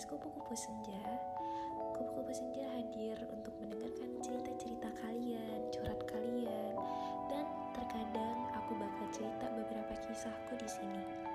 podcast Kupu-Kupu Senja. Kupu-Kupu Senja hadir untuk mendengarkan cerita-cerita kalian, curhat kalian, dan terkadang aku bakal cerita beberapa kisahku di sini.